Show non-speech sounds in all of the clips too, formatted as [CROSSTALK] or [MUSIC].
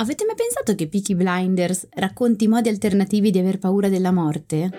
Avete mai pensato che Peaky Blinders racconti modi alternativi di aver paura della morte?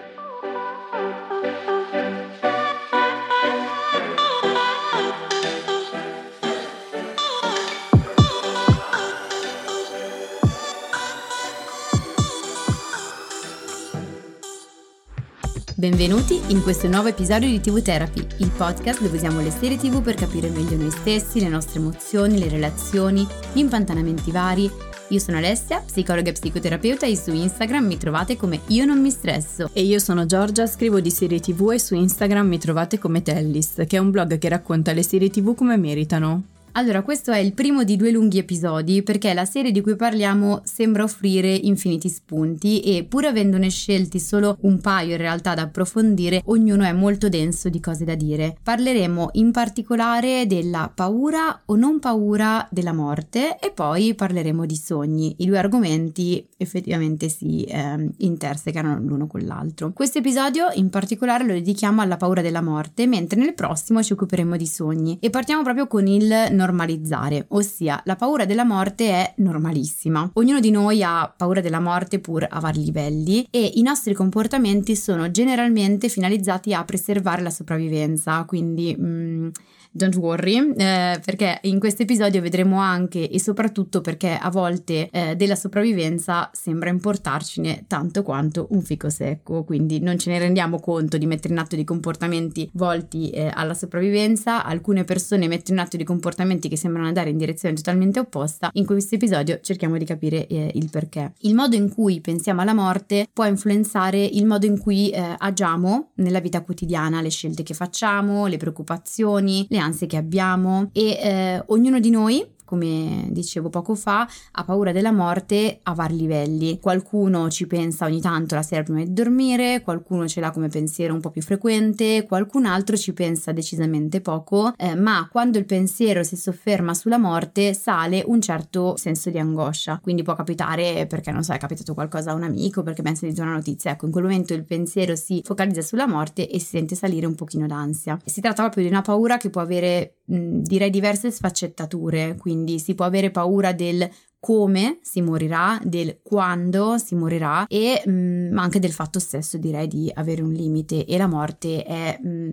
Benvenuti in questo nuovo episodio di TV Therapy, il podcast dove usiamo le serie TV per capire meglio noi stessi, le nostre emozioni, le relazioni, gli impantanamenti vari. Io sono Alessia, psicologa e psicoterapeuta e su Instagram mi trovate come Io non mi stresso. E io sono Giorgia, scrivo di serie TV e su Instagram mi trovate come Tellist, che è un blog che racconta le serie TV come meritano. Allora, questo è il primo di due lunghi episodi perché la serie di cui parliamo sembra offrire infiniti spunti e pur avendone scelti solo un paio in realtà da approfondire, ognuno è molto denso di cose da dire. Parleremo in particolare della paura o non paura della morte e poi parleremo di sogni. I due argomenti effettivamente si eh, intersecano l'uno con l'altro. Questo episodio in particolare lo dedichiamo alla paura della morte, mentre nel prossimo ci occuperemo di sogni e partiamo proprio con il normalizzare, ossia la paura della morte è normalissima. Ognuno di noi ha paura della morte pur a vari livelli e i nostri comportamenti sono generalmente finalizzati a preservare la sopravvivenza, quindi mh, mm, don't worry, eh, perché in questo episodio vedremo anche e soprattutto perché a volte eh, della sopravvivenza sembra importarcene tanto quanto un fico secco, quindi non ce ne rendiamo conto di mettere in atto dei comportamenti volti eh, alla sopravvivenza, alcune persone mettono in atto dei comportamenti che sembrano andare in direzione totalmente opposta, in questo episodio cerchiamo di capire eh, il perché. Il modo in cui pensiamo alla morte può influenzare il modo in cui eh, agiamo nella vita quotidiana, le scelte che facciamo, le preoccupazioni, le ansie che abbiamo e eh, ognuno di noi come dicevo poco fa, ha paura della morte a vari livelli. Qualcuno ci pensa ogni tanto la sera prima di dormire, qualcuno ce l'ha come pensiero un po' più frequente, qualcun altro ci pensa decisamente poco, eh, ma quando il pensiero si sofferma sulla morte sale un certo senso di angoscia. Quindi può capitare perché non so, è capitato qualcosa a un amico, perché abbiamo sentito una notizia. Ecco, in quel momento il pensiero si focalizza sulla morte e si sente salire un pochino d'ansia. Si tratta proprio di una paura che può avere, mh, direi, diverse sfaccettature, quindi quindi si può avere paura del come si morirà, del quando si morirà e mh, mm, anche del fatto stesso direi di avere un limite. E la morte è mh, mm,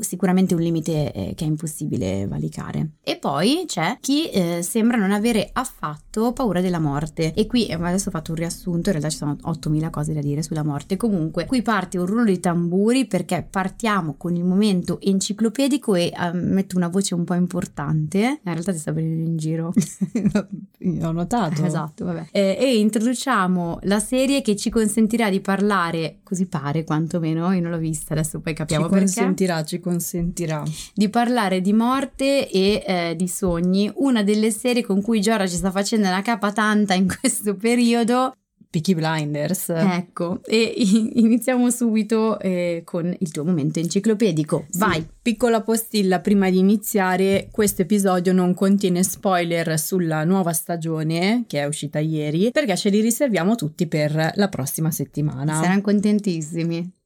sicuramente un limite eh, che è impossibile valicare. E poi c'è chi eh, sembra non avere affatto paura della morte. E qui eh, adesso ho fatto un riassunto, in realtà ci sono 8000 cose da dire sulla morte. Comunque, qui parte un rullo di tamburi perché partiamo con il momento enciclopedico e uh, metto una voce un po' importante. In realtà ti sta venendo in giro. [LAUGHS] ho notato. Esatto, vabbè. Eh, e introduciamo la serie che ci consentirà di parlare, così pare quantomeno, io non l'ho vista, adesso poi capiamo ci perché. Consentirà ci consentirà di parlare di morte e eh, di sogni, una delle serie con cui Giora ci sta facendo una capa tanta in [LAUGHS] questo periodo. Peaky Blinders. Ecco, e iniziamo subito eh, con il tuo momento enciclopedico. Vai! Sì. Piccola postilla prima di iniziare, questo episodio non contiene spoiler sulla nuova stagione che è uscita ieri, perché ce li riserviamo tutti per la prossima settimana. Saranno contentissimi.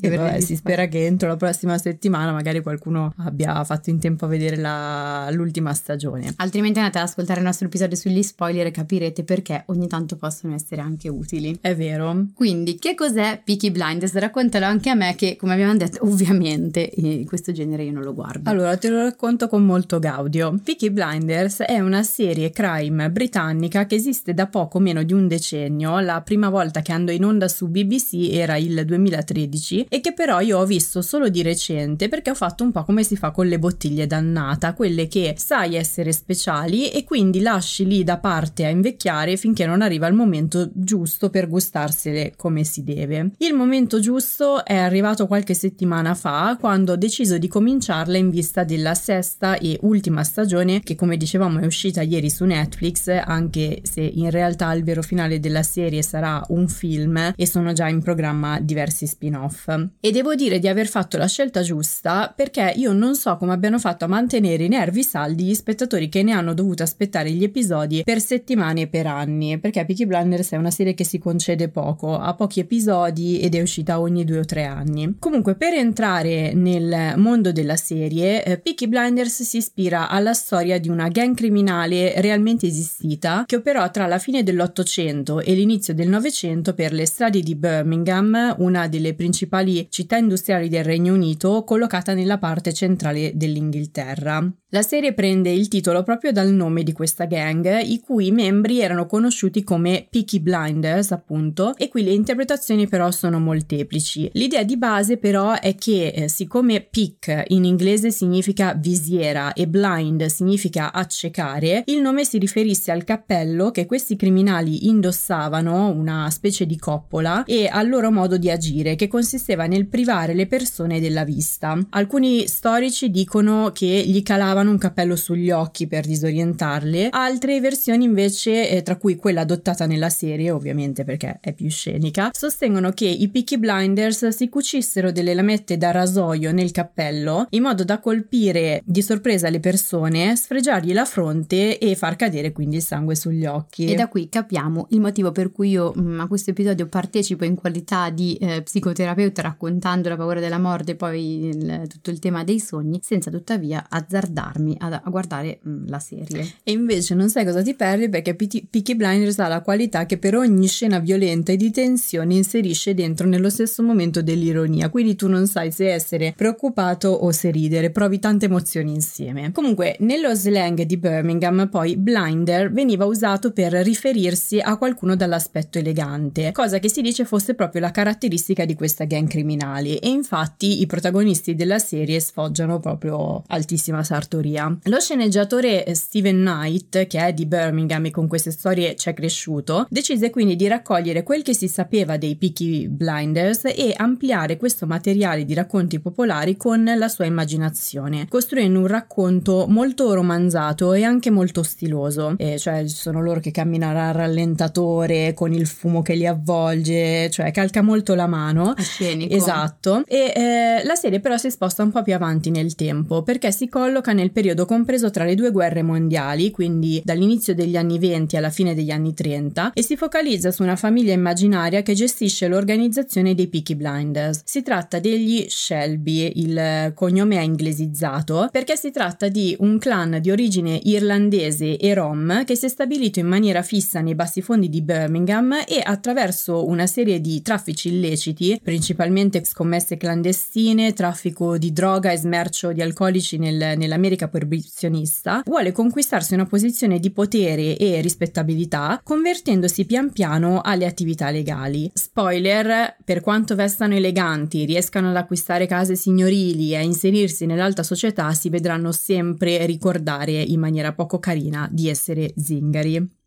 E vabbè, si spera che entro la prossima settimana magari qualcuno abbia fatto in tempo a vedere la, l'ultima stagione. Altrimenti andate ad ascoltare il nostro episodio sugli spoiler e capirete perché ogni tanto possono essere anche utili. È vero. Quindi, che cos'è Peaky Blinders? Raccontalo anche a me che, come abbiamo detto, [LAUGHS] ovviamente in questo genere io non lo guardo. Allora, te lo racconto con molto gaudio. Peaky Blinders è una serie crime britannica che esiste da poco meno di un decennio. La prima volta che andò in onda su BBC era il 2013 e che però io ho visto solo di recente perché ho fatto un po' come si fa con le bottiglie dannata, quelle che sai essere speciali e quindi lasci lì da parte a invecchiare finché non arriva il momento giusto per gustarsele come si deve. Il momento giusto è arrivato qualche settimana fa quando ho deciso di cominciarla in vista della sesta e ultima stagione che come dicevamo è uscita ieri su Netflix anche se in realtà il vero finale della serie sarà un film e sono già in programma diversi spin-off. E devo dire di aver fatto la scelta giusta perché io non so come abbiano fatto a mantenere i nervi saldi gli spettatori che ne hanno dovuto aspettare gli episodi per settimane e per anni, perché Peaky Blinders è una serie che si concede poco, ha pochi episodi ed è uscita ogni due o tre anni. Comunque, per entrare nel mondo della serie, eh, Peaky Blinders si ispira alla storia di una gang criminale realmente esistita che operò tra la fine dell'Ottocento e l'inizio del Novecento per le strade di Birmingham, una delle principali città industriali del Regno Unito, collocata nella parte centrale dell'Inghilterra. La serie prende il titolo proprio dal nome di questa gang, i cui membri erano conosciuti come Peaky Blinders, appunto, e qui le interpretazioni però sono molteplici. L'idea di base però è che eh, siccome peak in inglese significa visiera e blind significa accecare, il nome si riferisse al cappello che questi criminali indossavano, una specie di coppola, e al loro modo di agire, che consisteva nel privare le persone della vista. Alcuni storici dicono che gli calavano un cappello sugli occhi per disorientarle, altre versioni invece, eh, tra cui quella adottata nella serie, ovviamente perché è più scenica, sostengono che i Peaky Blinders si cucissero delle lamette da rasoio nel cappello in modo da colpire di sorpresa le persone, sfregiargli la fronte e far cadere quindi il sangue sugli occhi. E da qui capiamo il motivo per cui io mh, mm, a questo episodio partecipo in qualità di eh, psicoterapeuta raccontando la paura della morte e poi il, tutto il tema dei sogni, senza tuttavia azzardare fermarmi a, a guardare mh, mm, la serie. E invece non sai cosa ti perdi perché P- Peaky Blinders ha la qualità che per ogni scena violenta e di tensione inserisce dentro nello stesso momento dell'ironia, quindi tu non sai se essere preoccupato o se ridere, provi tante emozioni insieme. Comunque, nello slang di Birmingham poi blinder veniva usato per riferirsi a qualcuno dall'aspetto elegante, cosa che si dice fosse proprio la caratteristica di questa gang criminali e infatti i protagonisti della serie sfoggiano proprio altissima sartoria. Lo sceneggiatore Steven Knight, che è di Birmingham e con queste storie ci è cresciuto, decise quindi di raccogliere quel che si sapeva dei Peaky Blinders e ampliare questo materiale di racconti popolari con la sua immaginazione, costruendo un racconto molto romanzato e anche molto stiloso, e cioè sono loro che camminano a rallentatore con il fumo che li avvolge, cioè calca molto la mano. Scenico. Esatto. E eh, la serie però si sposta un po' più avanti nel tempo perché si colloca nel periodo compreso tra le due guerre mondiali, quindi dall'inizio degli anni 20 alla fine degli anni 30, e si focalizza su una famiglia immaginaria che gestisce l'organizzazione dei Peaky Blinders. Si tratta degli Shelby, il cognome è inglesizzato, perché si tratta di un clan di origine irlandese e rom che si è stabilito in maniera fissa nei bassi fondi di Birmingham e attraverso una serie di traffici illeciti, principalmente scommesse clandestine, traffico di droga e smercio di alcolici nel, nell'America proibizionista, vuole conquistarsi una posizione di potere e rispettabilità, convertendosi pian piano alle attività legali. Spoiler, per quanto vestano eleganti, riescano ad acquistare case signorili e a inserirsi nell'alta società, si vedranno sempre ricordare in maniera poco carina di essere zingari.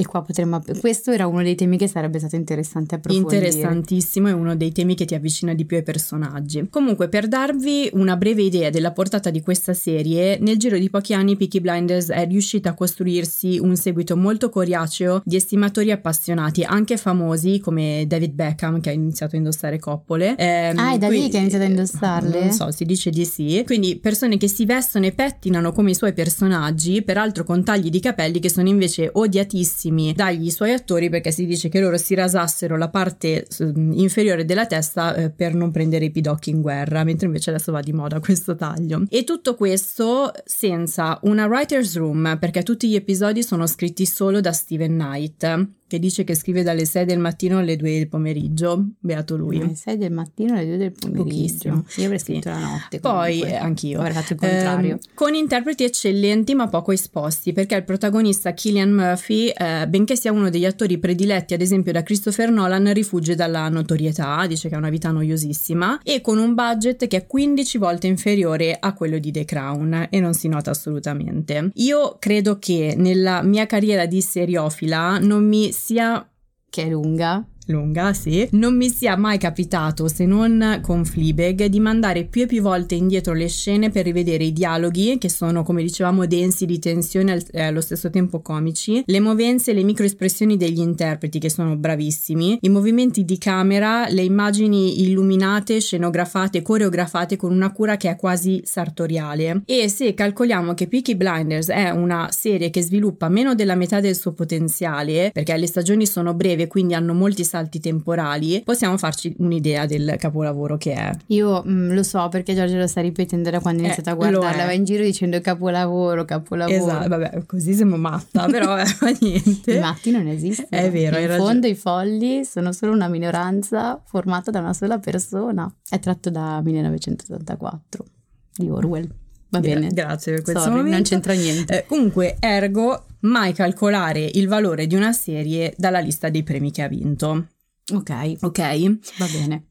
E qua potremmo. Questo era uno dei temi che sarebbe stato interessante approfondire. Interessantissimo, è uno dei temi che ti avvicina di più ai personaggi. Comunque, per darvi una breve idea della portata di questa serie, nel giro di pochi anni Peaky Blinders è riuscita a costruirsi un seguito molto coriaceo di estimatori appassionati, anche famosi come David Beckham, che ha iniziato a indossare coppole. Eh, ah, è da lì che ha iniziato a indossarle? Non so, si dice di sì. Quindi persone che si vestono e pettinano come i suoi personaggi, peraltro con tagli di capelli che sono invece odiatissimi bellissimi dagli suoi attori perché si dice che loro si rasassero la parte inferiore della testa eh, per non prendere i pidocchi in guerra, mentre invece adesso va di moda [LAUGHS] questo taglio. E tutto questo senza una writer's room perché tutti gli episodi sono scritti solo da Steven Knight che dice che scrive dalle 6 del mattino alle 2 del pomeriggio. Beato lui. Dalle 6 del mattino alle 2 del pomeriggio. Pochissimo. Io avrei scritto sì. la notte. Poi eh, anch'io. Avrei fatto il contrario. Eh, con interpreti eccellenti ma poco esposti, perché il protagonista Killian Murphy, eh, benché sia uno degli attori prediletti ad esempio da Christopher Nolan, rifugge dalla notorietà, dice che ha una vita noiosissima, e con un budget che è 15 volte inferiore a quello di The Crown e non si nota assolutamente. Io credo che nella mia carriera di seriofila non mi sia che è lunga lunga, sì, non mi sia mai capitato, se non con Fleabag, di mandare più e più volte indietro le scene per rivedere i dialoghi, che sono, come dicevamo, densi di tensione e allo stesso tempo comici, le movenze e le microespressioni degli interpreti, che sono bravissimi, i movimenti di camera, le immagini illuminate, scenografate, coreografate con una cura che è quasi sartoriale. E se calcoliamo che Peaky Blinders è una serie che sviluppa meno della metà del suo potenziale, perché le stagioni sono brevi e quindi hanno molti salti temporali, possiamo farci un'idea del capolavoro che è. Io mh, mm, lo so perché Giorgio lo sta ripetendo da quando è iniziato a guardarla, va in giro dicendo capolavoro, capolavoro. Esatto, vabbè, così sembro matta, però eh, [LAUGHS] niente. I matti non esistono. È vero, In fondo i folli sono solo una minoranza formata da una sola persona. È tratto da 1984 di Orwell. Va bene. grazie per questo Sorry, momento. Non c'entra niente. Eh, comunque, ergo, mai calcolare il valore di una serie dalla lista dei premi che ha vinto. Ok. Ok? Va bene.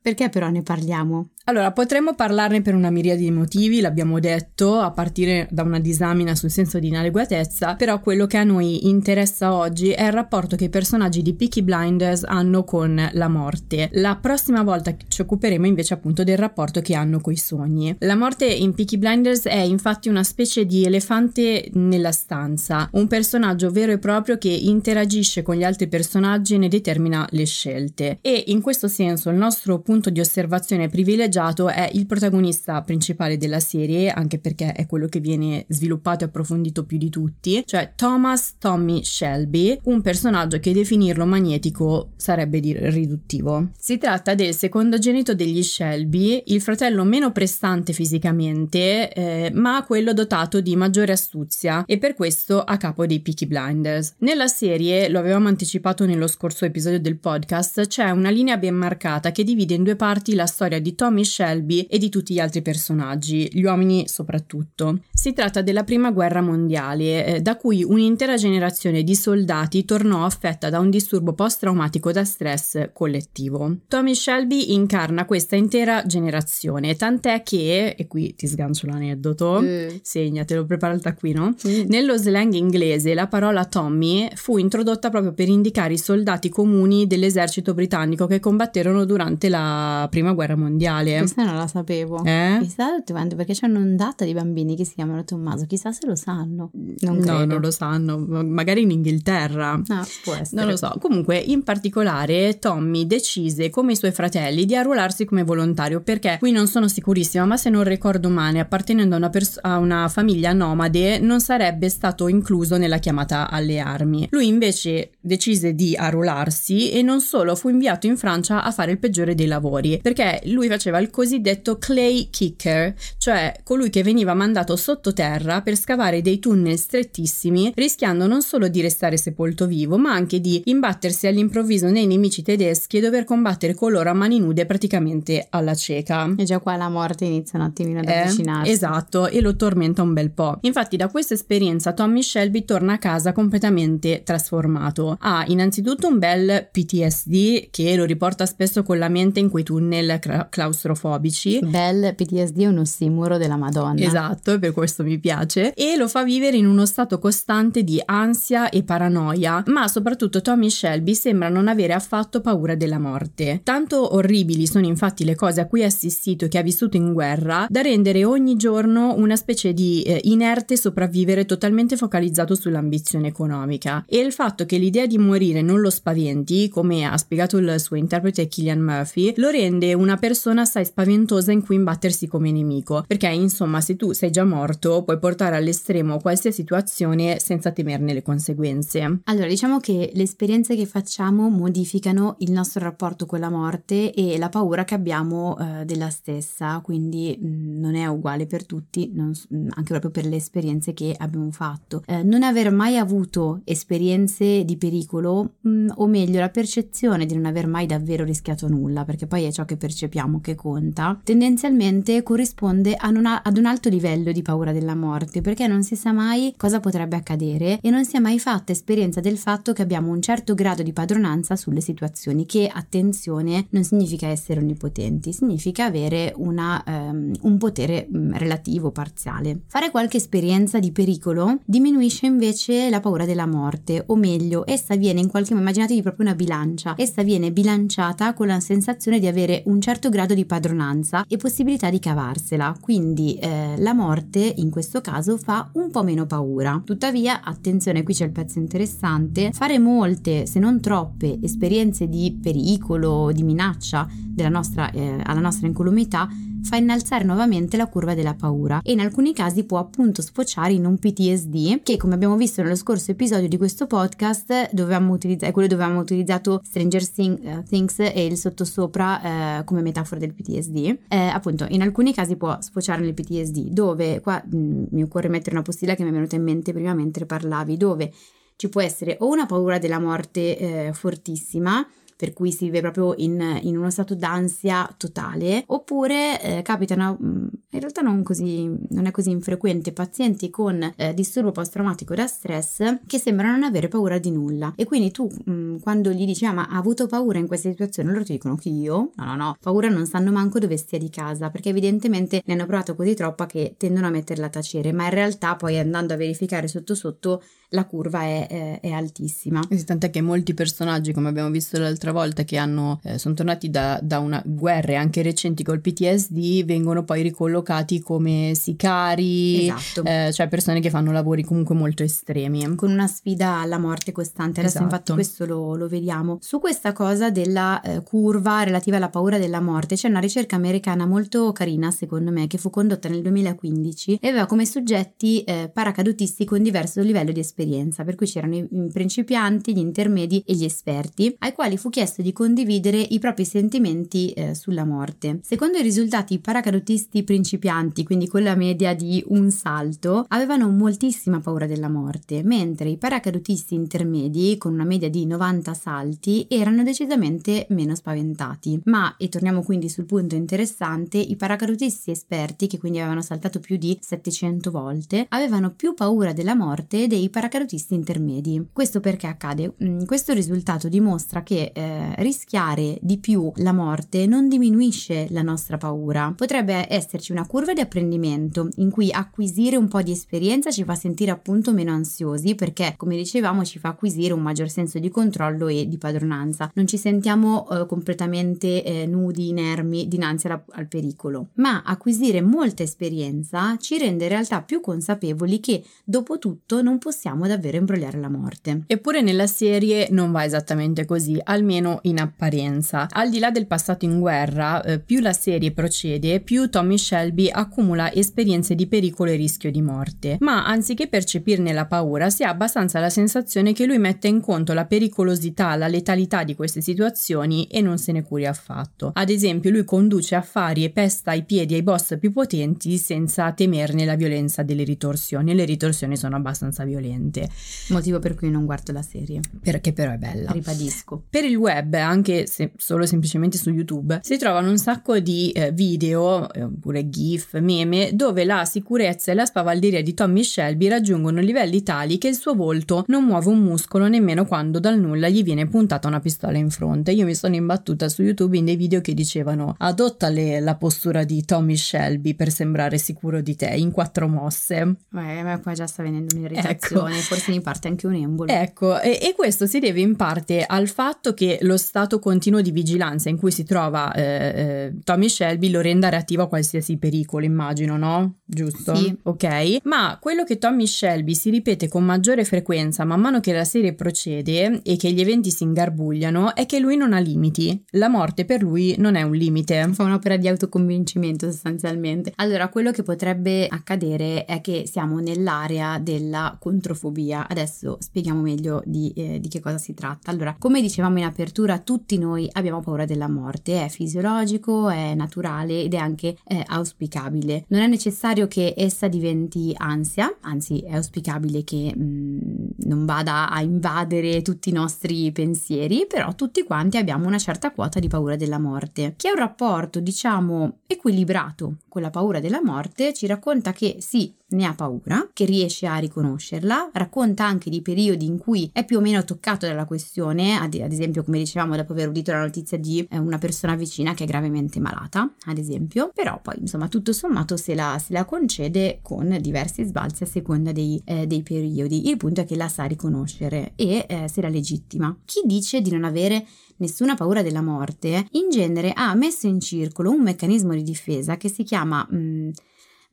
Perché però ne parliamo? Allora, potremmo parlarne per una miriade di motivi, l'abbiamo detto, a partire da una disamina sul senso di inadeguatezza, però quello che a noi interessa oggi è il rapporto che i personaggi di Peaky Blinders hanno con la morte. La prossima volta ci occuperemo invece appunto del rapporto che hanno coi sogni. La morte in Peaky Blinders è infatti una specie di elefante nella stanza, un personaggio vero e proprio che interagisce con gli altri personaggi e ne determina le scelte. E in questo senso il nostro punto di osservazione privilegiato privilegiato è il protagonista principale della serie, anche perché è quello che viene sviluppato e approfondito più di tutti, cioè Thomas Tommy Shelby, un personaggio che definirlo magnetico sarebbe dire riduttivo. Si tratta del secondogenito degli Shelby, il fratello meno prestante fisicamente, eh, ma quello dotato di maggiore astuzia e per questo a capo dei Peaky Blinders. Nella serie, lo avevamo anticipato nello scorso episodio del podcast, c'è una linea ben marcata che divide in due parti la storia di Tommy Tommy Shelby e di tutti gli altri personaggi, gli uomini soprattutto. Si tratta della prima guerra mondiale, eh, da cui un'intera generazione di soldati tornò affetta da un disturbo post-traumatico da stress collettivo. Tommy Shelby incarna questa intera generazione, tant'è che, e qui ti sgancio l'aneddoto, mm. segnatelo, prepara il taccuino, mm. nello slang inglese la parola Tommy fu introdotta proprio per indicare i soldati comuni dell'esercito britannico che combatterono durante la prima guerra mondiale serie. Questa non la sapevo. Eh? Chissà ultimamente perché c'è un'ondata di bambini che si chiamano Tommaso, chissà se lo sanno. Non no, non lo sanno, magari in Inghilterra. Ah, può essere. Non lo so. Comunque, in particolare, Tommy decise, come i suoi fratelli, di arruolarsi come volontario perché qui non sono sicurissima, ma se non ricordo male, appartenendo a una, pers- a una famiglia nomade, non sarebbe stato incluso nella chiamata alle armi. Lui invece decise di arruolarsi e non solo fu inviato in Francia a fare il peggiore dei lavori, perché lui faceva il cosiddetto clay kicker, cioè colui che veniva mandato sottoterra per scavare dei tunnel strettissimi, rischiando non solo di restare sepolto vivo, ma anche di imbattersi all'improvviso nei nemici tedeschi e dover combattere con loro a mani nude praticamente alla cieca. E già qua la morte inizia un attimino ad eh, avvicinarsi. Esatto, e lo tormenta un bel po'. Infatti da questa esperienza Tommy Shelby torna a casa completamente trasformato. Ha innanzitutto un bel PTSD che lo riporta spesso con la mente in quei tunnel claustrofobici claustrofobici. Bel PTSD è un ossimoro della Madonna. Esatto, per questo mi piace. E lo fa vivere in uno stato costante di ansia e paranoia, ma soprattutto Tommy Shelby sembra non avere affatto paura della morte. Tanto orribili sono infatti le cose a cui ha assistito e che ha vissuto in guerra, da rendere ogni giorno una specie di eh, inerte sopravvivere totalmente focalizzato sull'ambizione economica. E il fatto che l'idea di morire non lo spaventi, come ha spiegato il suo interprete Killian Murphy, lo rende una persona assai spaventosa in cui imbattersi come nemico, perché insomma se tu sei già morto puoi portare all'estremo qualsiasi situazione senza temerne le conseguenze. Allora diciamo che le esperienze che facciamo modificano il nostro rapporto con la morte e la paura che abbiamo eh, della stessa, quindi mh, mm, non è uguale per tutti, non, mh, mm, anche proprio per le esperienze che abbiamo fatto. Eh, non aver mai avuto esperienze di pericolo, mh, mm, o meglio la percezione di non aver mai davvero rischiato nulla, perché poi è ciò che percepiamo, che racconta tendenzialmente corrisponde una, ad un alto livello di paura della morte perché non si sa mai cosa potrebbe accadere e non si è mai fatta esperienza del fatto che abbiamo un certo grado di padronanza sulle situazioni che attenzione non significa essere onnipotenti significa avere una, um, un potere um, relativo parziale. Fare qualche esperienza di pericolo diminuisce invece la paura della morte o meglio essa viene in qualche modo immaginatevi proprio una bilancia essa viene bilanciata con la sensazione di avere un certo grado di padronanza e possibilità di cavarsela, quindi eh, la morte in questo caso fa un po' meno paura. Tuttavia, attenzione, qui c'è il pezzo interessante, fare molte, se non troppe, esperienze di pericolo, di minaccia nostra, eh, alla nostra incolumità fa innalzare nuovamente la curva della paura e in alcuni casi può appunto sfociare in un PTSD che come abbiamo visto nello scorso episodio di questo podcast dovevamo utilizzare, quello dove avevamo utilizzato Stranger eh, Things e il sottosopra eh, come metafora del PTSD eh, appunto in alcuni casi può sfociare nel PTSD dove qua mh, mm, mi occorre mettere una postilla che mi è venuta in mente prima mentre parlavi dove ci può essere o una paura della morte eh, fortissima per cui si vive proprio in, in uno stato d'ansia totale, oppure eh, capitano, mm, in realtà non, così, non, è così infrequente, pazienti con eh, disturbo post-traumatico da stress che sembrano non avere paura di nulla. E quindi tu mh, mm, quando gli dici ah ma ha avuto paura in questa situazione, loro ti dicono che io, no no no, paura non sanno manco dove stia di casa perché evidentemente ne hanno provato così troppa che tendono a metterla a tacere, ma in realtà poi andando a verificare sotto sotto la curva è, è, è altissima. Sì, tant'è che molti personaggi, come abbiamo visto l'altra volta, che hanno, eh, sono tornati da, da una guerre anche recenti col PTSD, vengono poi ricollocati come sicari, esatto. eh, cioè persone che fanno lavori comunque molto estremi. Con una sfida alla morte costante. Adesso esatto. infatti questo lo, lo, vediamo. Su questa cosa della eh, curva relativa alla paura della morte c'è una ricerca americana molto carina, secondo me, che fu condotta nel 2015 e aveva come soggetti eh, paracadutisti con diverso livello di esperienza esperienza, per cui c'erano i principianti, gli intermedi e gli esperti, ai quali fu chiesto di condividere i propri sentimenti eh, sulla morte. Secondo i risultati, i paracadutisti principianti, quindi con la media di un salto, avevano moltissima paura della morte, mentre i paracadutisti intermedi, con una media di 90 salti, erano decisamente meno spaventati. Ma, e torniamo quindi sul punto interessante, i paracadutisti esperti, che quindi avevano saltato più di 700 volte, avevano più paura della morte dei paracadutisti paracadutisti intermedi. Questo perché accade? Mm, questo risultato dimostra che eh, rischiare di più la morte non diminuisce la nostra paura. Potrebbe esserci una curva di apprendimento in cui acquisire un po' di esperienza ci fa sentire appunto meno ansiosi perché, come dicevamo, ci fa acquisire un maggior senso di controllo e di padronanza. Non ci sentiamo eh, completamente eh, nudi, inermi dinanzi alla, al pericolo. Ma acquisire molta esperienza ci rende in realtà più consapevoli che dopo tutto non possiamo possiamo davvero imbrogliare la morte. Eppure nella serie non va esattamente così, almeno in apparenza. Al di là del passato in guerra, eh, più la serie procede, più Tommy Shelby accumula esperienze di pericolo e rischio di morte. Ma anziché percepirne la paura, si ha abbastanza la sensazione che lui mette in conto la pericolosità, la letalità di queste situazioni e non se ne curi affatto. Ad esempio, lui conduce affari e pesta i piedi ai boss più potenti senza temerne la violenza delle ritorsioni. Le ritorsioni sono abbastanza violente niente. Motivo per cui non guardo la serie. Perché però è bella. Ribadisco. Per il web, anche se solo semplicemente su YouTube, si trovano un sacco di eh, video, eh, oppure GIF, meme, dove la sicurezza e la spavalderia di Tommy Shelby raggiungono livelli tali che il suo volto non muove un muscolo nemmeno quando dal nulla gli viene puntata una pistola in fronte. Io mi sono imbattuta su YouTube in dei video che dicevano adotta le, la postura di Tommy Shelby per sembrare sicuro di te in quattro mosse. Beh, ma qua già sta venendo un'irritazione. Ecco forse in parte anche un embolo. Ecco, e, e, questo si deve in parte al fatto che lo stato continuo di vigilanza in cui si trova eh, eh, Tommy Shelby lo renda reattivo a qualsiasi pericolo, immagino, no? Giusto? Sì. Ok. Ma quello che Tommy Shelby si ripete con maggiore frequenza man mano che la serie procede e che gli eventi si ingarbugliano è che lui non ha limiti. La morte per lui non è un limite. Fa un'opera di autoconvincimento sostanzialmente. Allora, quello che potrebbe accadere è che siamo nell'area della controffensiva controfobia. Adesso spieghiamo meglio di, eh, di, che cosa si tratta. Allora, come dicevamo in apertura, tutti noi abbiamo paura della morte, è fisiologico, è naturale ed è anche eh, auspicabile. Non è necessario che essa diventi ansia, anzi è auspicabile che mh, mm, non vada a invadere tutti i nostri pensieri, però tutti quanti abbiamo una certa quota di paura della morte. Chi ha un rapporto, diciamo, equilibrato con la paura della morte ci racconta che sì, ne ha paura, che riesce a riconoscerla, racconta anche di periodi in cui è più o meno toccato dalla questione, ad, ad esempio come dicevamo dopo aver udito la notizia di eh, una persona vicina che è gravemente malata, ad esempio, però poi insomma tutto sommato se la, se la concede con diversi sbalzi a seconda dei, eh, dei, periodi. Il punto è che la sa riconoscere e eh, se la legittima. Chi dice di non avere nessuna paura della morte, in genere ha messo in circolo un meccanismo di difesa che si chiama mh, mm,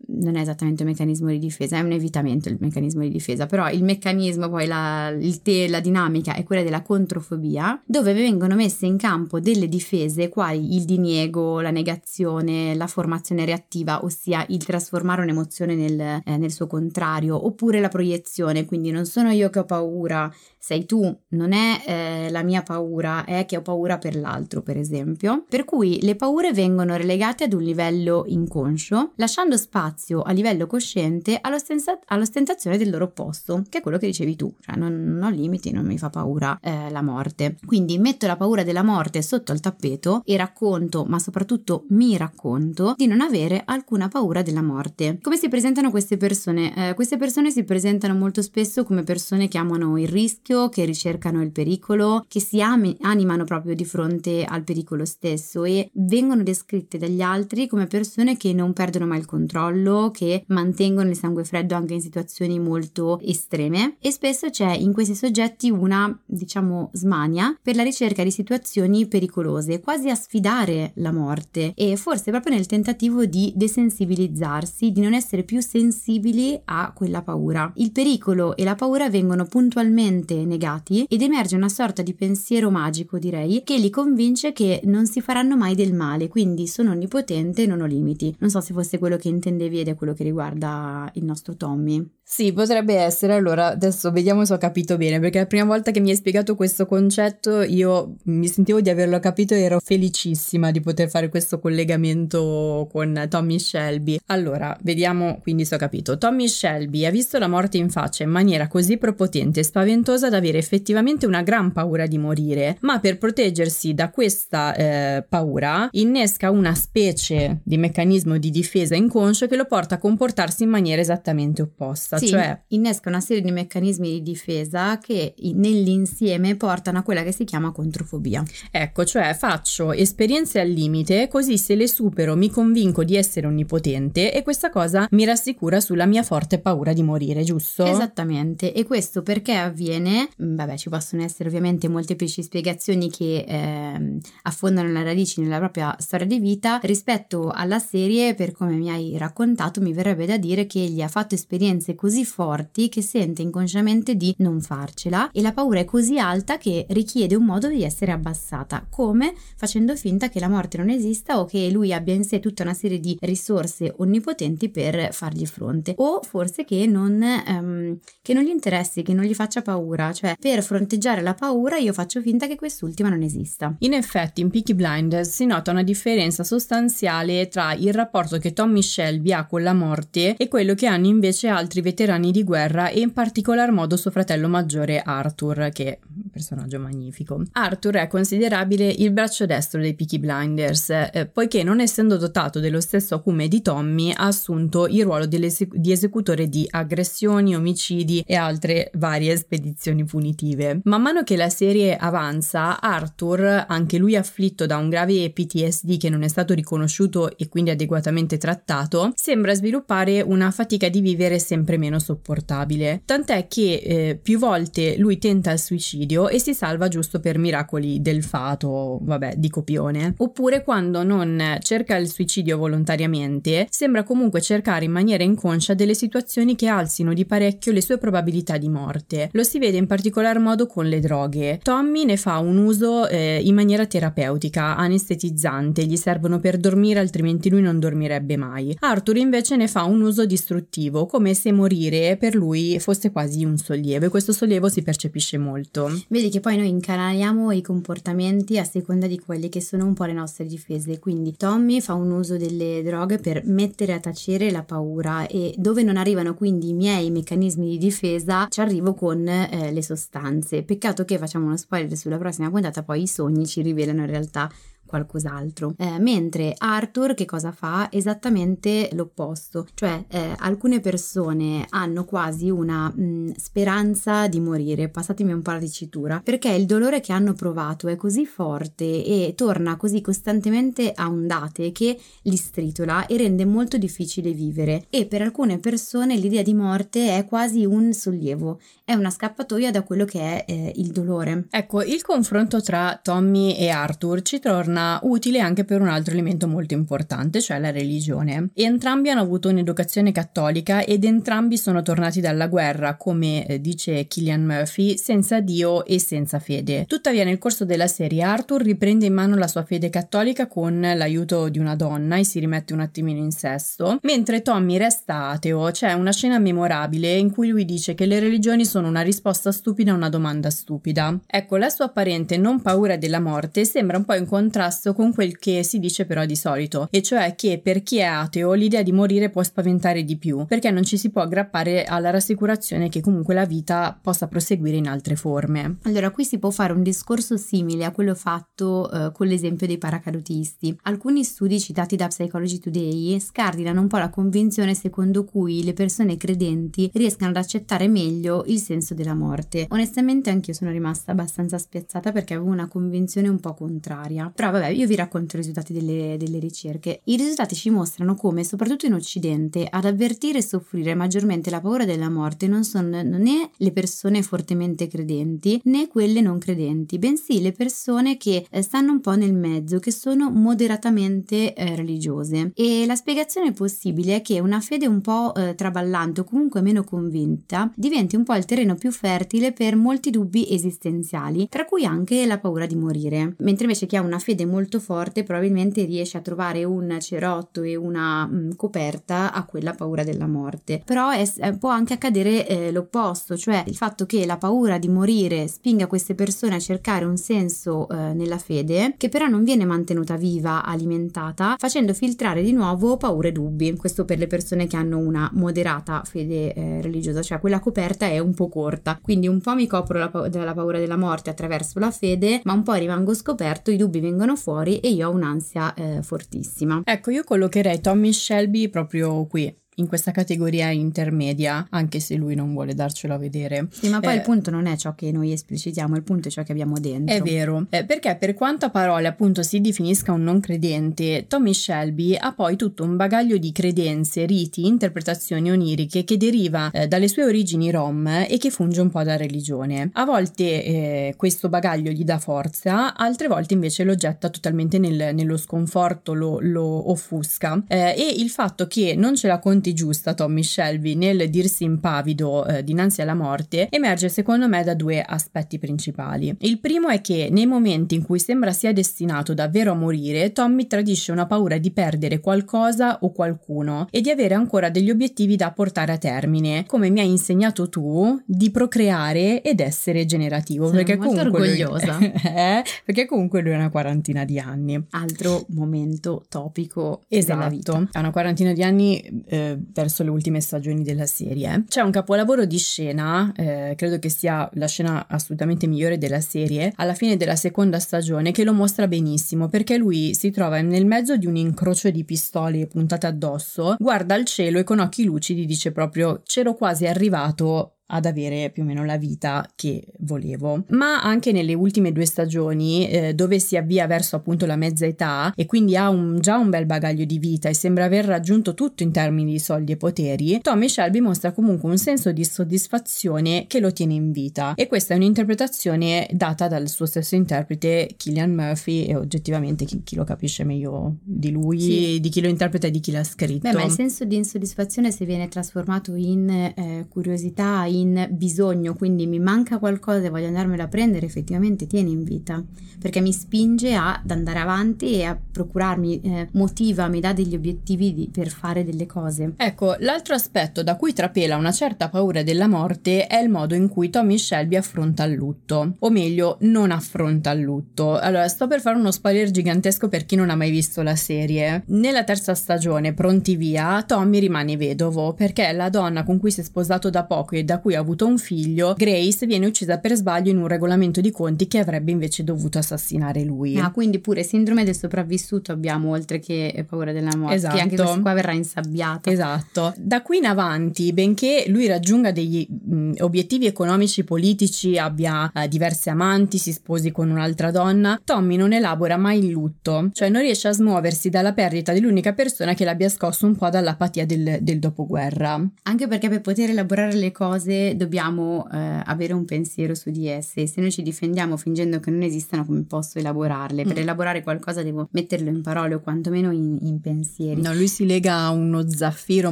non è esattamente un meccanismo di difesa, è un evitamento il meccanismo di difesa, però il meccanismo, poi la, te, la dinamica è quella della controfobia, dove vengono messe in campo delle difese quali il diniego, la negazione, la formazione reattiva, ossia il trasformare un'emozione nel, eh, nel suo contrario, oppure la proiezione, quindi non sono io che ho paura, sei tu, non è eh, la mia paura, è che ho paura per l'altro, per esempio. Per cui le paure vengono relegate ad un livello inconscio, lasciando spazio a livello cosciente all'ostentazione del loro opposto, che è quello che dicevi tu, cioè non, non ho limiti, non mi fa paura eh, la morte. Quindi metto la paura della morte sotto il tappeto e racconto, ma soprattutto mi racconto, di non avere alcuna paura della morte. Come si presentano queste persone? Eh, queste persone si presentano molto spesso come persone che amano il rischio, che ricercano il pericolo, che si ami- animano proprio di fronte al pericolo stesso e vengono descritte dagli altri come persone che non perdono mai il controllo, che mantengono il sangue freddo anche in situazioni molto estreme e spesso c'è in questi soggetti una, diciamo, smania per la ricerca di situazioni pericolose, quasi a sfidare la morte e forse proprio nel tentativo di desensibilizzarsi, di non essere più sensibili a quella paura. Il pericolo e la paura vengono puntualmente negati ed emerge una sorta di pensiero magico, direi, che li convince che non si faranno mai del male, quindi sono onnipotente e non ho limiti. Non so se fosse quello che intendevi ed è quello che riguarda il nostro Tommy. Sì, potrebbe essere. Allora, adesso vediamo se ho capito bene, perché la prima volta che mi hai spiegato questo concetto io mi sentivo di averlo capito e ero felicissima di poter fare questo collegamento con Tommy Shelby. Allora, vediamo quindi se ho capito. Tommy Shelby ha visto la morte in faccia in maniera così prepotente e spaventosa da avere effettivamente una gran paura di morire, ma per proteggersi da questa eh, paura innesca una specie di meccanismo di difesa inconscio che lo porta a comportarsi in maniera esattamente opposta. Sì, cioè innesca una serie di meccanismi di difesa che nell'insieme portano a quella che si chiama controfobia. Ecco, cioè faccio esperienze al limite, così se le supero mi convinco di essere onnipotente e questa cosa mi rassicura sulla mia forte paura di morire, giusto? Esattamente, e questo perché avviene? Mm, vabbè, ci possono essere ovviamente molteplici spiegazioni che eh, affondano le radici nella propria storia di vita. Rispetto alla serie, per come mi hai raccontato, mi verrebbe da dire che egli ha fatto esperienze così così forti che sente inconsciamente di non farcela e la paura è così alta che richiede un modo di essere abbassata, come facendo finta che la morte non esista o che lui abbia in sé tutta una serie di risorse onnipotenti per fargli fronte, o forse che non, um, che non gli interessi, che non gli faccia paura, cioè per fronteggiare la paura io faccio finta che quest'ultima non esista. In effetti in Peaky Blinders si nota una differenza sostanziale tra il rapporto che Tommy Shelby ha con la morte e quello che hanno invece altri veterani veterani di guerra e in particolar modo suo fratello maggiore Arthur, che personaggio magnifico. Arthur è considerabile il braccio destro dei Peaky Blinders, eh, poiché non essendo dotato dello stesso acume di Tommy ha assunto il ruolo di esecutore di aggressioni, omicidi e altre varie spedizioni punitive. Man mano che la serie avanza, Arthur, anche lui afflitto da un grave PTSD che non è stato riconosciuto e quindi adeguatamente trattato, sembra sviluppare una fatica di vivere sempre meno sopportabile. Tant'è che eh, più volte lui tenta il suicidio suicidio e si salva giusto per miracoli del fato, vabbè, di copione. Oppure quando non cerca il suicidio volontariamente, sembra comunque cercare in maniera inconscia delle situazioni che alzino di parecchio le sue probabilità di morte. Lo si vede in particolar modo con le droghe. Tommy ne fa un uso eh, in maniera terapeutica, anestetizzante, gli servono per dormire altrimenti lui non dormirebbe mai. Arthur invece ne fa un uso distruttivo, come se morire per lui fosse quasi un sollievo e questo sollievo si percepisce molto. Vedi che poi noi incanaliamo i comportamenti a seconda di quelle che sono un po' le nostre difese, quindi Tommy fa un uso delle droghe per mettere a tacere la paura e dove non arrivano quindi i miei meccanismi di difesa ci arrivo con eh, le sostanze. Peccato che facciamo uno spoiler sulla prossima puntata, poi i sogni ci rivelano in realtà qualcos'altro. Eh, mentre Arthur che cosa fa? Esattamente l'opposto, cioè eh, alcune persone hanno quasi una mh, speranza di morire, passatemi un po' la dicitura, perché il dolore che hanno provato è così forte e torna così costantemente a ondate che li stritola e rende molto difficile vivere e per alcune persone l'idea di morte è quasi un sollievo, è una scappatoia da quello che è eh, il dolore. Ecco, il confronto tra Tommy e Arthur ci torna torna utile anche per un altro elemento molto importante, cioè la religione. Entrambi hanno avuto un'educazione cattolica ed entrambi sono tornati dalla guerra, come eh, dice Killian Murphy, senza Dio e senza fede. Tuttavia nel corso della serie Arthur riprende in mano la sua fede cattolica con l'aiuto di una donna e si rimette un attimino in sesto, mentre Tommy resta ateo. C'è una scena memorabile in cui lui dice che le religioni sono una risposta stupida a una domanda stupida. Ecco, la sua apparente non paura della morte sembra un po' in contrasto contrasto con quel che si dice però di solito, e cioè che per chi è ateo l'idea di morire può spaventare di più, perché non ci si può aggrappare alla rassicurazione che comunque la vita possa proseguire in altre forme. Allora, qui si può fare un discorso simile a quello fatto eh, con l'esempio dei paracadutisti. Alcuni studi citati da Psychology Today scardinano un po' la convinzione secondo cui le persone credenti riescano ad accettare meglio il senso della morte. Onestamente anch'io sono rimasta abbastanza spiazzata perché avevo una convinzione un po' contraria. Però vabbè, io vi racconto i risultati delle, delle, ricerche. I risultati ci mostrano come, soprattutto in Occidente, ad avvertire e soffrire maggiormente la paura della morte non sono né le persone fortemente credenti né quelle non credenti, bensì le persone che eh, stanno un po' nel mezzo, che sono moderatamente eh, religiose. E la spiegazione possibile è che una fede un po' eh, traballante o comunque meno convinta diventi un po' il terreno più fertile per molti dubbi esistenziali, tra cui anche la paura di morire, mentre invece chi ha una fede molto forte probabilmente riesce a trovare un cerotto e una mh, mm, coperta a quella paura della morte. Però è, può anche accadere eh, l'opposto, cioè il fatto che la paura di morire spinga queste persone a cercare un senso eh, nella fede, che però non viene mantenuta viva, alimentata, facendo filtrare di nuovo paure e dubbi. Questo per le persone che hanno una moderata fede eh, religiosa, cioè quella coperta è un po' corta. Quindi un po' mi copro la, pa- la paura della morte attraverso la fede, ma un po' rimango scoperto, i dubbi vengono fuori e io ho un'ansia eh, fortissima. Ecco, io collocherei Tommy Shelby proprio qui in questa categoria intermedia, anche se lui non vuole darcelo a vedere. Sì, ma poi eh, il punto non è ciò che noi esplicitiamo, il punto è ciò che abbiamo dentro. È vero, eh, perché per quanto a parole appunto si definisca un non credente, Tommy Shelby ha poi tutto un bagaglio di credenze, riti, interpretazioni oniriche che deriva eh, dalle sue origini rom e che funge un po' da religione. A volte eh, questo bagaglio gli dà forza, altre volte invece lo getta totalmente nel, nello sconforto, lo, lo offusca. Eh, e il fatto che non ce la conti giusta Tommy Shelby nel dirsi impavido eh, dinanzi alla morte emerge secondo me da due aspetti principali. Il primo è che nei momenti in cui sembra sia destinato davvero a morire, Tommy tradisce una paura di perdere qualcosa o qualcuno e di avere ancora degli obiettivi da portare a termine, come mi hai insegnato tu, di procreare ed essere generativo. Sono perché molto comunque orgogliosa. Lui, [LAUGHS] eh, perché comunque lui ha una quarantina di anni. Altro momento topico esatto. della vita. Ha una quarantina di anni eh, verso le ultime stagioni della serie. C'è un capolavoro di scena, eh, credo che sia la scena assolutamente migliore della serie, alla fine della seconda stagione che lo mostra benissimo perché lui si trova nel mezzo di un incrocio di pistole puntate addosso, guarda al cielo e con occhi lucidi dice proprio c'ero quasi arrivato ad avere più o meno la vita che volevo. Ma anche nelle ultime due stagioni, eh, dove si avvia verso appunto la mezza età e quindi ha un, già un bel bagaglio di vita e sembra aver raggiunto tutto in termini di soldi e poteri, Tommy Shelby mostra comunque un senso di soddisfazione che lo tiene in vita. E questa è un'interpretazione data dal suo stesso interprete Killian Murphy e oggettivamente chi, chi lo capisce meglio di lui, sì. di chi lo interpreta e di chi l'ha scritto. Beh, ma il senso di insoddisfazione se viene trasformato in eh, curiosità, in bisogno, quindi mi manca qualcosa e voglio andarmelo a prendere, effettivamente tiene in vita, perché mi spinge ad andare avanti e a procurarmi, eh, motiva, mi dà degli obiettivi di, per fare delle cose. Ecco, l'altro aspetto da cui trapela una certa paura della morte è il modo in cui Tommy Shelby affronta il lutto, o meglio, non affronta il lutto. Allora, sto per fare uno spoiler gigantesco per chi non ha mai visto la serie. Nella terza stagione, pronti via, Tommy rimane vedovo perché la donna con cui si è sposato da poco e da cui ha avuto un figlio, Grace, viene uccisa per sbaglio in un regolamento di conti che avrebbe invece dovuto assassinare lui. Ah, quindi pure sindrome del sopravvissuto abbiamo oltre che paura della morte, esatto. che anche questo qua verrà insabbiato. Esatto. Da qui in avanti, benché lui raggiunga degli mh, obiettivi economici politici, abbia eh, diverse amanti, si sposi con un'altra donna, Tommy non elabora mai il lutto, cioè non riesce a smuoversi dalla perdita dell'unica persona che l'abbia scosso un po' dall'apatia del, del dopoguerra. Anche perché per poter elaborare le cose dobbiamo eh, avere un pensiero su di esse. Se noi ci difendiamo fingendo che non esistano, come posso elaborarle? Per mm. elaborare qualcosa devo metterlo in parole o quantomeno in, in pensieri. No, lui si lega a uno zaffiro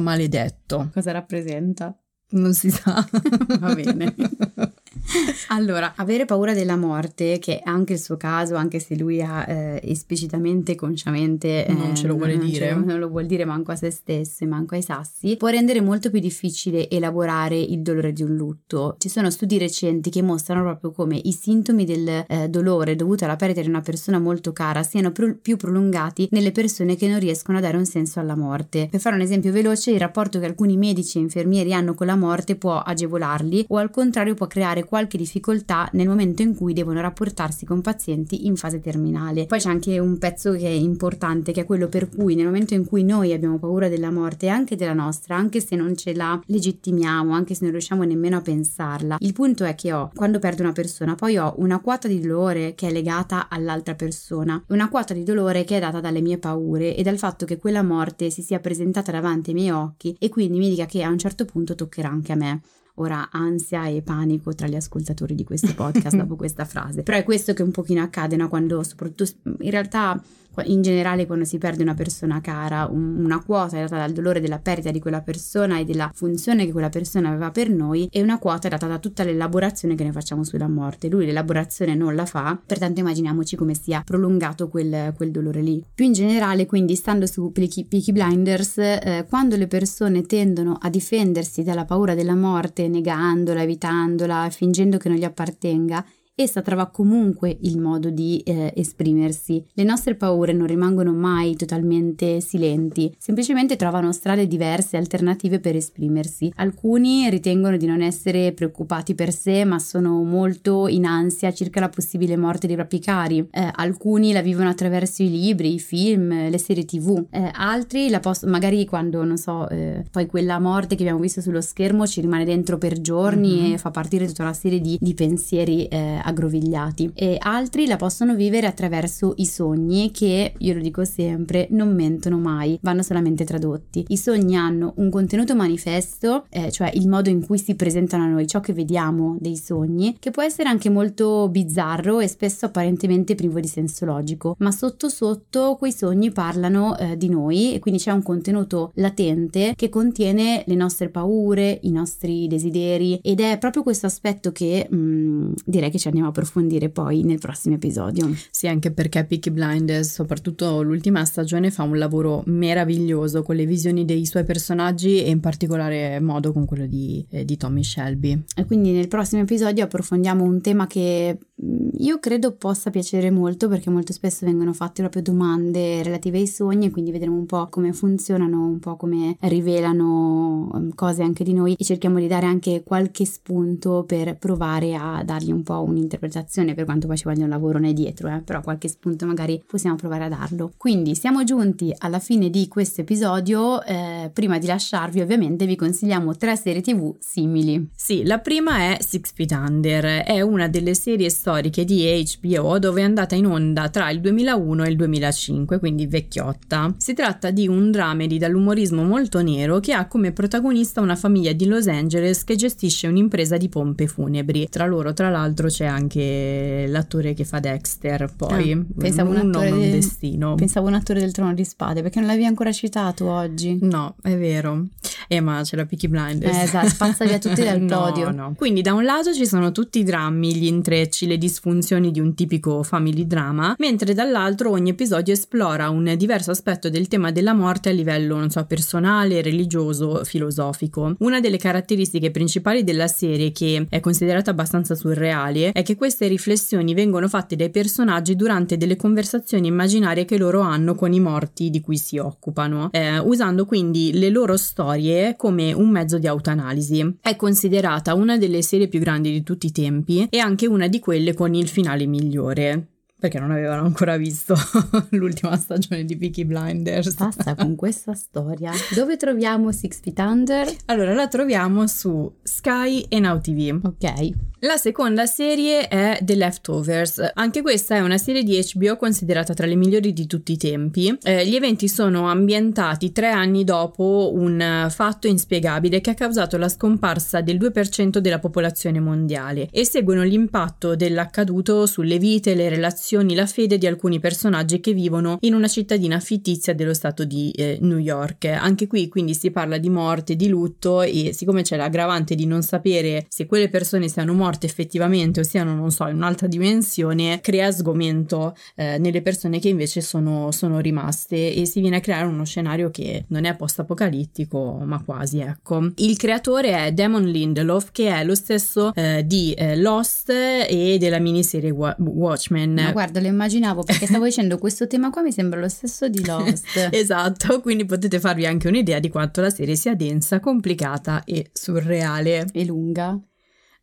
maledetto. Cosa rappresenta? Non si sa. [LAUGHS] Va bene. [LAUGHS] [LAUGHS] allora, avere paura della morte, che è anche il suo caso, anche se lui ha eh, esplicitamente, consciamente eh, non ce lo vuole non dire, lo, non lo vuol dire manco a se stesso e manco ai sassi, può rendere molto più difficile elaborare il dolore di un lutto. Ci sono studi recenti che mostrano proprio come i sintomi del eh, dolore dovuto alla perdita di una persona molto cara siano pro- più prolungati nelle persone che non riescono a dare un senso alla morte. Per fare un esempio veloce, il rapporto che alcuni medici e infermieri hanno con la morte può agevolarli o al contrario può creare qualche difficoltà nel momento in cui devono rapportarsi con pazienti in fase terminale. Poi c'è anche un pezzo che è importante, che è quello per cui nel momento in cui noi abbiamo paura della morte, anche della nostra, anche se non ce la legittimiamo, anche se non riusciamo nemmeno a pensarla, il punto è che ho, quando perdo una persona, poi ho una quota di dolore che è legata all'altra persona, una quota di dolore che è data dalle mie paure e dal fatto che quella morte si sia presentata davanti ai miei occhi e quindi mi dica che a un certo punto toccherà anche a me ora ansia e panico tra gli ascoltatori di questo [LAUGHS] podcast dopo questa frase. Però è questo che un pochino accade no? quando soprattutto in realtà in generale quando si perde una persona cara, un, una quota è data dal dolore della perdita di quella persona e della funzione che quella persona aveva per noi e una quota è data da tutta l'elaborazione che ne facciamo sulla morte. Lui l'elaborazione non la fa, pertanto immaginiamoci come sia prolungato quel, quel dolore lì. Più in generale, quindi stando su Peaky, Peaky Blinders, eh, quando le persone tendono a difendersi dalla paura della morte, negandola, evitandola, fingendo che non gli appartenga, essa trova comunque il modo di eh, esprimersi. Le nostre paure non rimangono mai totalmente silenti, semplicemente trovano strade diverse alternative per esprimersi. Alcuni ritengono di non essere preoccupati per sé, ma sono molto in ansia circa la possibile morte dei propri cari. Eh, alcuni la vivono attraverso i libri, i film, le serie tv. Eh, altri la possono, magari quando, non so, eh, poi quella morte che abbiamo visto sullo schermo ci rimane dentro per giorni mm-hmm. e fa partire tutta una serie di, di pensieri eh, aggrovigliati e altri la possono vivere attraverso i sogni che, io lo dico sempre, non mentono mai, vanno solamente tradotti. I sogni hanno un contenuto manifesto, eh, cioè il modo in cui si presentano a noi ciò che vediamo dei sogni, che può essere anche molto bizzarro e spesso apparentemente privo di senso logico, ma sotto sotto quei sogni parlano eh, di noi e quindi c'è un contenuto latente che contiene le nostre paure, i nostri desideri ed è proprio questo aspetto che mh, mm, direi che ci andiamo a approfondire poi nel prossimo episodio. Sì, anche perché Peaky Blinders, soprattutto l'ultima stagione, fa un lavoro meraviglioso con le visioni dei suoi personaggi e in particolare modo con quello di, eh, di Tommy Shelby. E quindi nel prossimo episodio approfondiamo un tema che mm, io credo possa piacere molto perché molto spesso vengono fatte proprio domande relative ai sogni e quindi vedremo un po' come funzionano, un po' come rivelano mm, cose anche di noi e cerchiamo di dare anche qualche spunto per provare a dargli un po' un'idea interpretazione per quanto poi ci voglia un lavoro ne dietro, eh, però qualche spunto magari possiamo provare a darlo. Quindi siamo giunti alla fine di questo episodio, eh, prima di lasciarvi ovviamente vi consigliamo tre serie tv simili. Sì, la prima è Six Feet Under, è una delle serie storiche di HBO dove è andata in onda tra il 2001 e il 2005, quindi vecchiotta. Si tratta di un dramedy dall'umorismo molto nero che ha come protagonista una famiglia di Los Angeles che gestisce un'impresa di pompe funebri. Tra loro, tra l'altro, c'è anche l'attore che fa Dexter, poi ah, pensavo un, un attore un destino. Pensavo un attore del Trono di Spade, perché non l'avevi ancora citato oggi. No, è vero. Eh, ma c'è la Peaky Blinders. Eh, esatto, spazza via tutti dal [LAUGHS] podio. No, no. Quindi da un lato ci sono tutti i drammi, gli intrecci, le disfunzioni di un tipico family drama, mentre dall'altro ogni episodio esplora un diverso aspetto del tema della morte a livello, non so, personale, religioso, filosofico. Una delle caratteristiche principali della serie, che è considerata abbastanza surreale, è che queste riflessioni vengono fatte dai personaggi durante delle conversazioni immaginarie che loro hanno con i morti di cui si occupano, eh, usando quindi le loro storie come un mezzo di autoanalisi. È considerata una delle serie più grandi di tutti i tempi e anche una di quelle con il finale migliore perché non avevano ancora visto [LAUGHS] l'ultima stagione di Peaky Blinders. Basta con questa storia. Dove troviamo Six Feet Under? Allora, la troviamo su Sky e Now TV. Ok. La seconda serie è The Leftovers. Anche questa è una serie di HBO considerata tra le migliori di tutti i tempi. Eh, gli eventi sono ambientati tre anni dopo un fatto inspiegabile che ha causato la scomparsa del 2% della popolazione mondiale e seguono l'impatto dell'accaduto sulle vite, le relazioni, la fede di alcuni personaggi che vivono in una cittadina fittizia dello stato di eh, New York. Anche qui quindi si parla di morte, di lutto e siccome c'è l'aggravante di non sapere se quelle persone siano morte effettivamente o siano, non so, in un'altra dimensione, crea sgomento eh, nelle persone che invece sono, sono, rimaste e si viene a creare uno scenario che non è post-apocalittico, ma quasi, ecco. Il creatore è Damon Lindelof, che è lo stesso eh, di eh, Lost e della miniserie Wa- Watchmen. Guarda, lo immaginavo perché stavo [LAUGHS] dicendo questo tema qua mi sembra lo stesso di Lost. [LAUGHS] esatto, quindi potete farvi anche un'idea di quanto la serie sia densa, complicata e surreale. E lunga.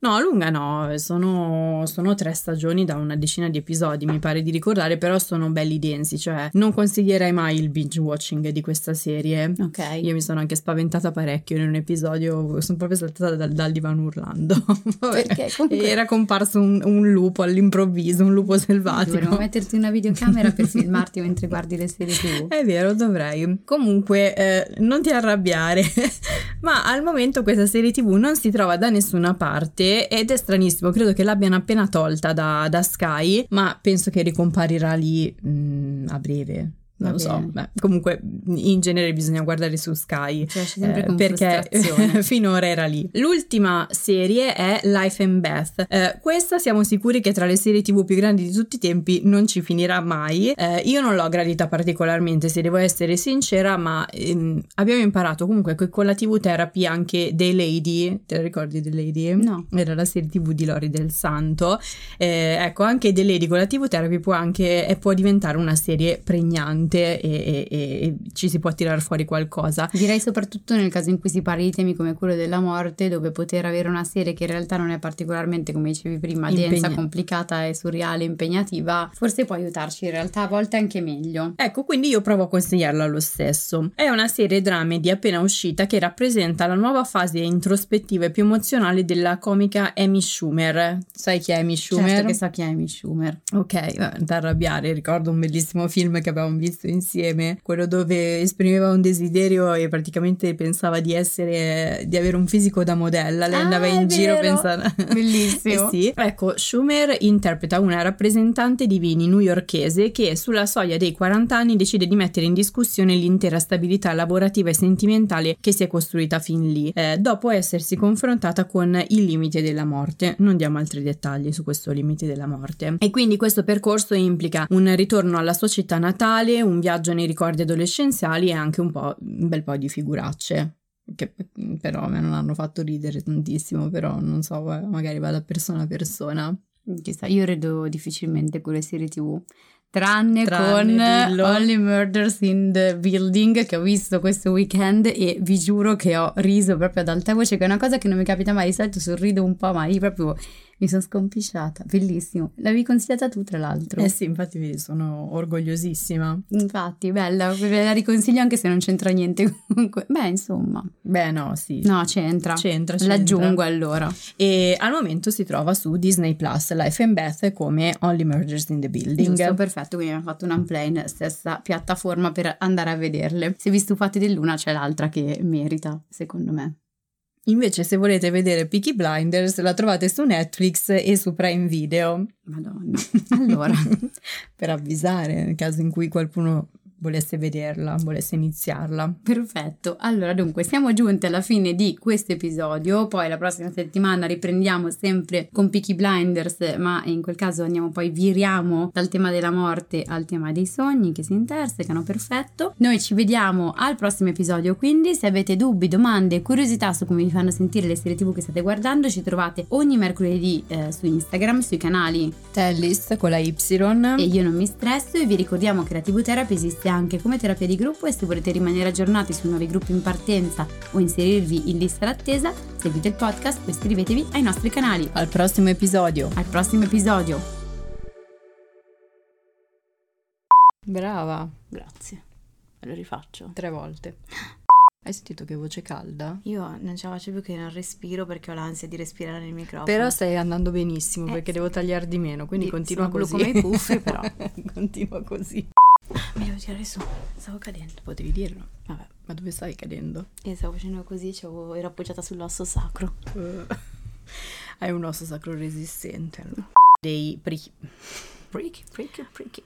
No, lunga no, sono, sono, tre stagioni da una decina di episodi, mi pare di ricordare, però sono belli densi, cioè non consiglierei mai il binge watching di questa serie. Ok. Io mi sono anche spaventata parecchio in un episodio, sono proprio saltata dal, dal divano urlando. [LAUGHS] Perché comunque... Era comparso un, un, lupo all'improvviso, un lupo selvatico. Dovremmo metterti una videocamera per filmarti mentre guardi le serie tv. È vero, dovrei. Comunque, eh, non ti arrabbiare, [LAUGHS] ma al momento questa serie tv non si trova da nessuna parte ed è stranissimo, credo che l'abbiano appena tolta da, da Sky, ma penso che ricomparirà lì mh, mm, a breve non lo so, Beh, comunque in genere bisogna guardare su Sky cioè, eh, perché [LAUGHS] finora era lì. L'ultima serie è Life and Beth. Eh, questa siamo sicuri che tra le serie TV più grandi di tutti i tempi non ci finirà mai. Eh, io non l'ho gradita particolarmente, se devo essere sincera, ma ehm, abbiamo imparato comunque che con la TV Therapy anche The Lady, te la ricordi The Lady? No. Era la serie TV di Lori del Santo. Eh, ecco, anche The Lady con la TV Therapy può anche può diventare una serie pregnante e, e, e, ci si può tirare fuori qualcosa. Direi soprattutto nel caso in cui si parli di temi come quello della morte, dove poter avere una serie che in realtà non è particolarmente, come dicevi prima, Impegna- densa, complicata e surreale, impegnativa, forse può aiutarci in realtà a volte anche meglio. Ecco, quindi io provo a consigliarla lo stesso. È una serie dramedy appena uscita che rappresenta la nuova fase introspettiva e più emozionale della comica Amy Schumer. Sai chi è Amy Schumer? Certo che so chi è Amy Schumer. Ok, da arrabbiare, ricordo un bellissimo film che abbiamo visto visto insieme, quello dove esprimeva un desiderio e praticamente pensava di essere, di avere un fisico da modella, lei ah, andava in giro pensando... [LAUGHS] Bellissimo. eh sì. Ecco, Schumer interpreta una rappresentante di vini newyorkese che sulla soglia dei 40 anni decide di mettere in discussione l'intera stabilità lavorativa e sentimentale che si è costruita fin lì, eh, dopo essersi confrontata con il limite della morte. Non diamo altri dettagli su questo limite della morte. E quindi questo percorso implica un ritorno alla sua città natale, un viaggio nei ricordi adolescenziali e anche un po' un bel po' di figuracce che però a me non hanno fatto ridere tantissimo, però non so, magari va da persona a persona. Chissà, io redo difficilmente con le serie tv, tranne, tranne con. Only Murders in the Building che ho visto questo weekend e vi giuro che ho riso proprio ad alta voce, che è una cosa che non mi capita mai, di solito sorrido un po', ma io proprio Mi sono scompisciata, bellissimo. L'avevi consigliata tu, tra l'altro. Eh sì, infatti sono orgogliosissima. Infatti, bella, la riconsiglio anche se non c'entra niente [LAUGHS] comunque. Beh, insomma. Beh, no, sì. No, c'entra. C'entra, c'entra. L'aggiungo allora. E al momento si trova su Disney Plus Life and Beth come Only Murders in the Building. Giusto, perfetto, quindi abbiamo fatto un unplane, stessa piattaforma per andare a vederle. Se vi stufate dell'una c'è l'altra che merita, secondo me. Invece, se volete vedere Peaky Blinders, la trovate su Netflix e su Prime Video. Madonna. Allora, [LAUGHS] per avvisare nel caso in cui qualcuno volesse vederla, volesse iniziarla. Perfetto, allora dunque siamo giunti alla fine di questo episodio, poi la prossima settimana riprendiamo sempre con Peaky Blinders, ma in quel caso andiamo poi viriamo dal tema della morte al tema dei sogni che si intersecano, perfetto. Noi ci vediamo al prossimo episodio, quindi se avete dubbi, domande, curiosità su come vi fanno sentire le serie tv che state guardando, ci trovate ogni mercoledì eh, su Instagram, sui canali Tellis con la Y. E io non mi stresso e vi ricordiamo che la TV Therapy esiste anche come terapia di gruppo e se volete rimanere aggiornati su nuovi gruppi in partenza o inserirvi in lista d'attesa, seguite il podcast o iscrivetevi ai nostri canali. Al prossimo episodio. Al prossimo episodio. Brava. Grazie. Lo rifaccio. Tre volte. Hai sentito che voce calda? Io non ce la faccio più che nel respiro perché ho l'ansia di respirare nel microfono. Però stai andando benissimo Eh, perché sì. devo tagliare di meno, quindi Sì, continua sono così. come i puffi, però. [LAUGHS] continua così. Mi devo tirare su, stavo cadendo. Potevi dirlo. Vabbè, Ma dove stai cadendo? e stavo facendo così, c'avevo- ero appoggiata sull'osso sacro. Eh, Hai un osso sacro resistente. allora. Dei prichi. Pricky, pricky, pricky.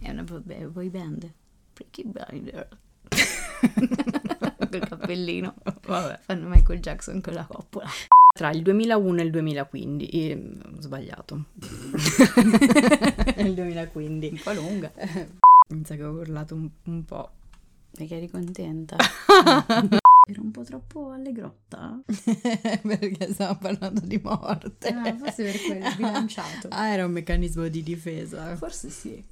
È una boy band. Pricky Blinder. [LAUGHS] Col cappellino. Vabbè. Fanno Michael Jackson con la coppola. Tra il 2001 e il 2015. eh, ho sbagliato. [LAUGHS] il 2015. Un po' lunga. Mi sa che ho urlato un, un po'. Perché eri contenta? [LAUGHS] Ero un po' troppo allegrotta. [LAUGHS] perché stiamo parlando di morte. Ah, forse per quello, bilanciato. [LAUGHS] Ah, era un meccanismo di difesa. Forse sì.